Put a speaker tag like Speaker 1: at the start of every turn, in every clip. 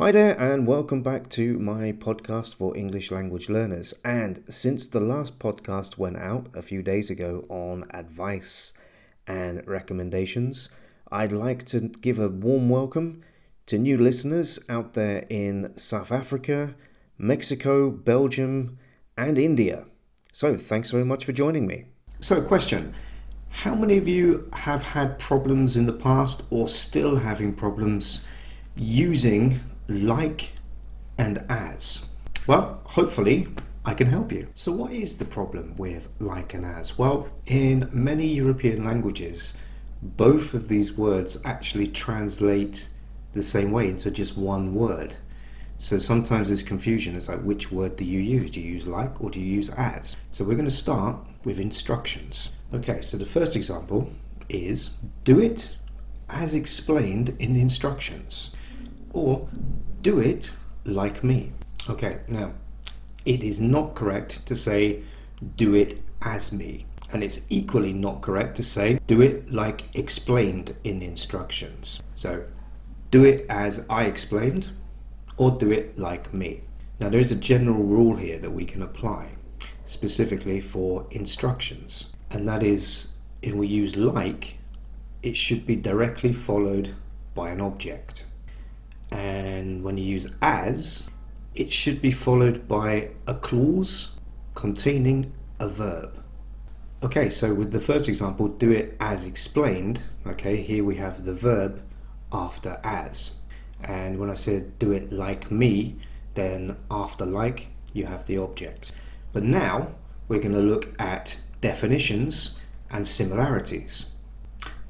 Speaker 1: Hi there, and welcome back to my podcast for English language learners. And since the last podcast went out a few days ago on advice and recommendations, I'd like to give a warm welcome to new listeners out there in South Africa, Mexico, Belgium, and India. So, thanks very much for joining me. So, question How many of you have had problems in the past or still having problems using like and as? Well, hopefully I can help you. So, what is the problem with like and as? Well, in many European languages, both of these words actually translate the same way into just one word. So sometimes there's confusion. It's like, which word do you use? Do you use like or do you use as? So we're going to start with instructions. Okay, so the first example is do it as explained in the instructions or do it like me. Okay, now it is not correct to say do it as me. And it's equally not correct to say do it like explained in instructions. So do it as I explained or do it like me. Now there is a general rule here that we can apply specifically for instructions and that is if we use like it should be directly followed by an object and when you use as, it should be followed by a clause containing a verb. Okay, so with the first example, do it as explained. Okay, here we have the verb after as. And when I said do it like me, then after like, you have the object. But now we're going to look at definitions and similarities.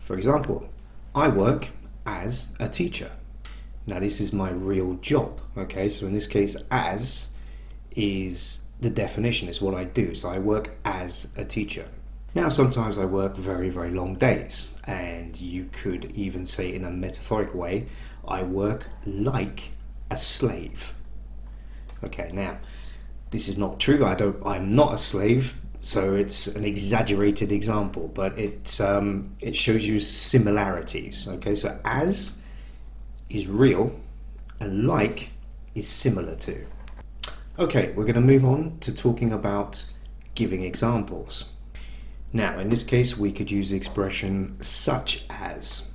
Speaker 1: For example, I work as a teacher. Now this is my real job. Okay, so in this case, as is the definition, is what I do. So I work as a teacher. Now sometimes I work very, very long days, and you could even say in a metaphoric way, I work like a slave. Okay, now this is not true. I don't. I'm not a slave, so it's an exaggerated example, but it um, it shows you similarities. Okay, so as is real and like is similar to. Okay, we're going to move on to talking about giving examples. Now, in this case, we could use the expression such as.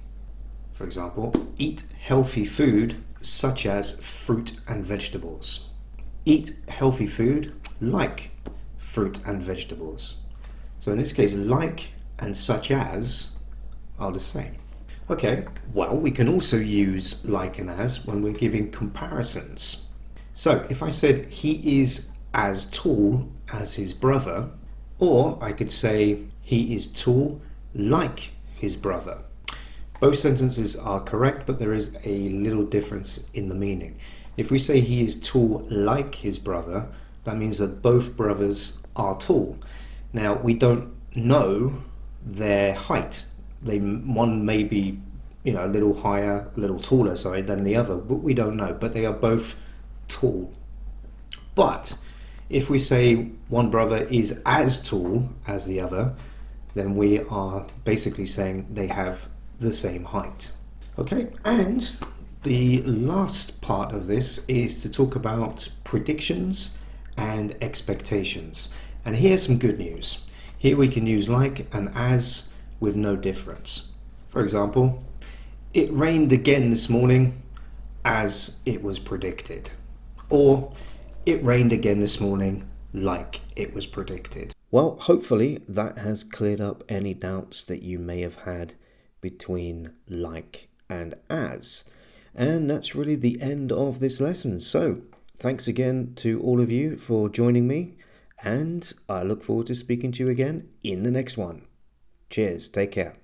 Speaker 1: For example, eat healthy food such as fruit and vegetables. Eat healthy food like fruit and vegetables. So in this case, like and such as are the same. Okay, well, we can also use like and as when we're giving comparisons. So if I said he is as tall as his brother, or I could say he is tall like his brother. Both sentences are correct, but there is a little difference in the meaning. If we say he is tall like his brother, that means that both brothers are tall. Now, we don't know their height they one may be you know a little higher, a little taller, sorry, than the other, but we don't know. But they are both tall. But if we say one brother is as tall as the other, then we are basically saying they have the same height. Okay, and the last part of this is to talk about predictions and expectations. And here's some good news. Here we can use like and as with no difference. For example, it rained again this morning as it was predicted. Or it rained again this morning like it was predicted. Well, hopefully that has cleared up any doubts that you may have had between like and as. And that's really the end of this lesson. So, thanks again to all of you for joining me, and I look forward to speaking to you again in the next one. Cheers. Take care.